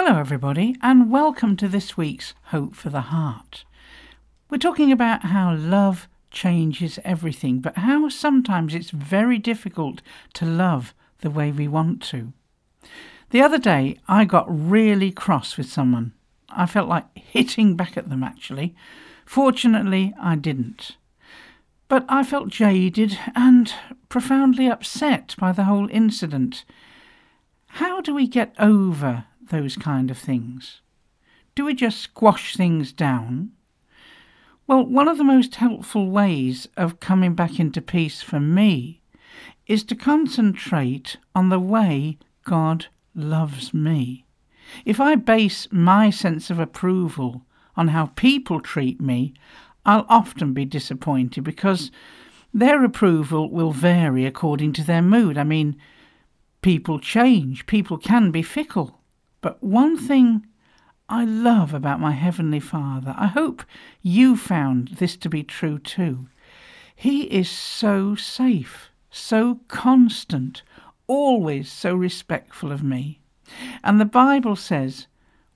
Hello, everybody, and welcome to this week's Hope for the Heart. We're talking about how love changes everything, but how sometimes it's very difficult to love the way we want to. The other day, I got really cross with someone. I felt like hitting back at them, actually. Fortunately, I didn't. But I felt jaded and profoundly upset by the whole incident. How do we get over those kind of things? Do we just squash things down? Well, one of the most helpful ways of coming back into peace for me is to concentrate on the way God loves me. If I base my sense of approval on how people treat me, I'll often be disappointed because their approval will vary according to their mood. I mean, people change, people can be fickle. But one thing I love about my Heavenly Father, I hope you found this to be true too. He is so safe, so constant, always so respectful of me. And the Bible says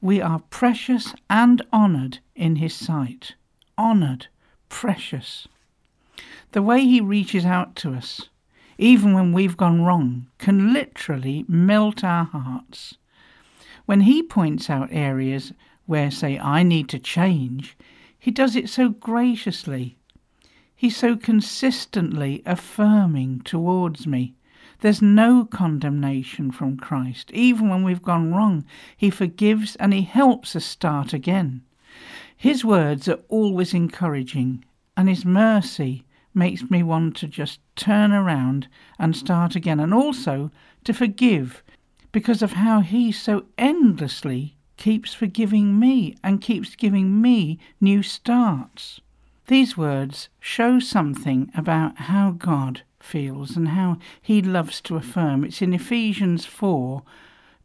we are precious and honoured in His sight. Honoured, precious. The way He reaches out to us, even when we've gone wrong, can literally melt our hearts. When he points out areas where, say, I need to change, he does it so graciously. He's so consistently affirming towards me. There's no condemnation from Christ. Even when we've gone wrong, He forgives and He helps us start again. His words are always encouraging, and His mercy makes me want to just turn around and start again, and also to forgive because of how He so endlessly keeps forgiving me and keeps giving me new starts. These words show something about how God feels and how He loves to affirm. It's in Ephesians 4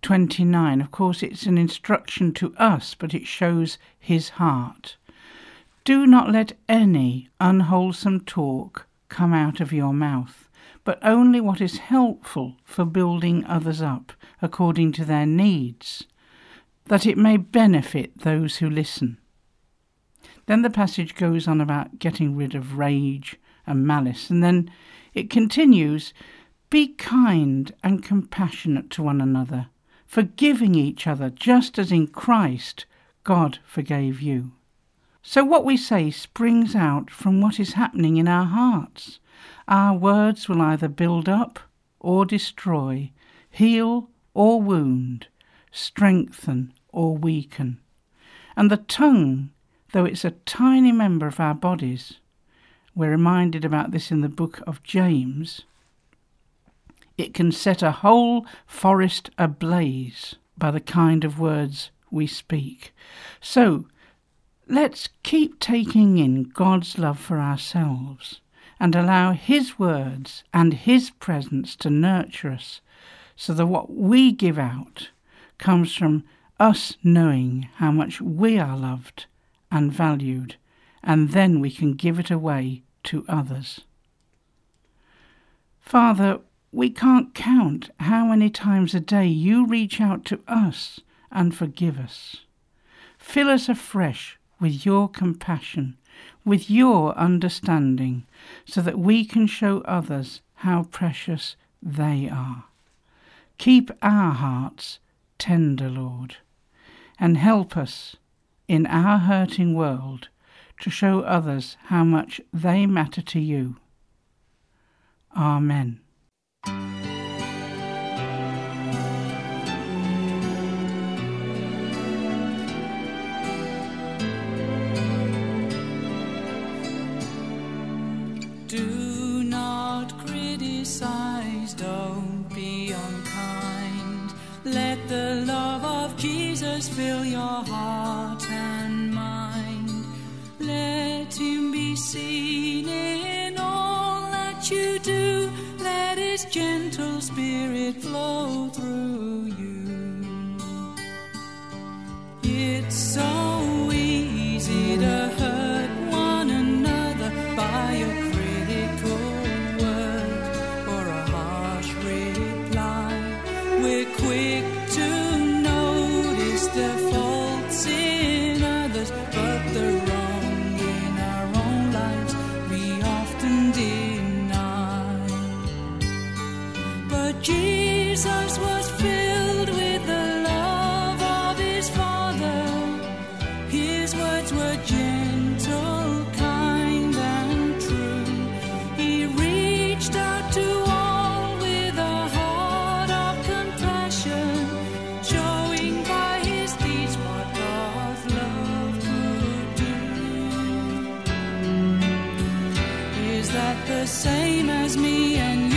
29. Of course, it's an instruction to us, but it shows His heart. Do not let any unwholesome talk come out of your mouth but only what is helpful for building others up according to their needs, that it may benefit those who listen. Then the passage goes on about getting rid of rage and malice, and then it continues Be kind and compassionate to one another, forgiving each other, just as in Christ God forgave you. So, what we say springs out from what is happening in our hearts. Our words will either build up or destroy, heal or wound, strengthen or weaken. And the tongue, though it's a tiny member of our bodies, we're reminded about this in the book of James, it can set a whole forest ablaze by the kind of words we speak. So let's keep taking in God's love for ourselves and allow His words and His presence to nurture us so that what we give out comes from us knowing how much we are loved and valued, and then we can give it away to others. Father, we can't count how many times a day you reach out to us and forgive us. Fill us afresh with your compassion with your understanding so that we can show others how precious they are. Keep our hearts tender, Lord, and help us in our hurting world to show others how much they matter to you. Amen. His gentle spirit flow through you. It's so the same as me and you.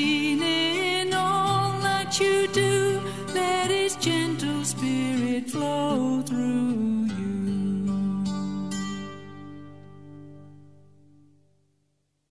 float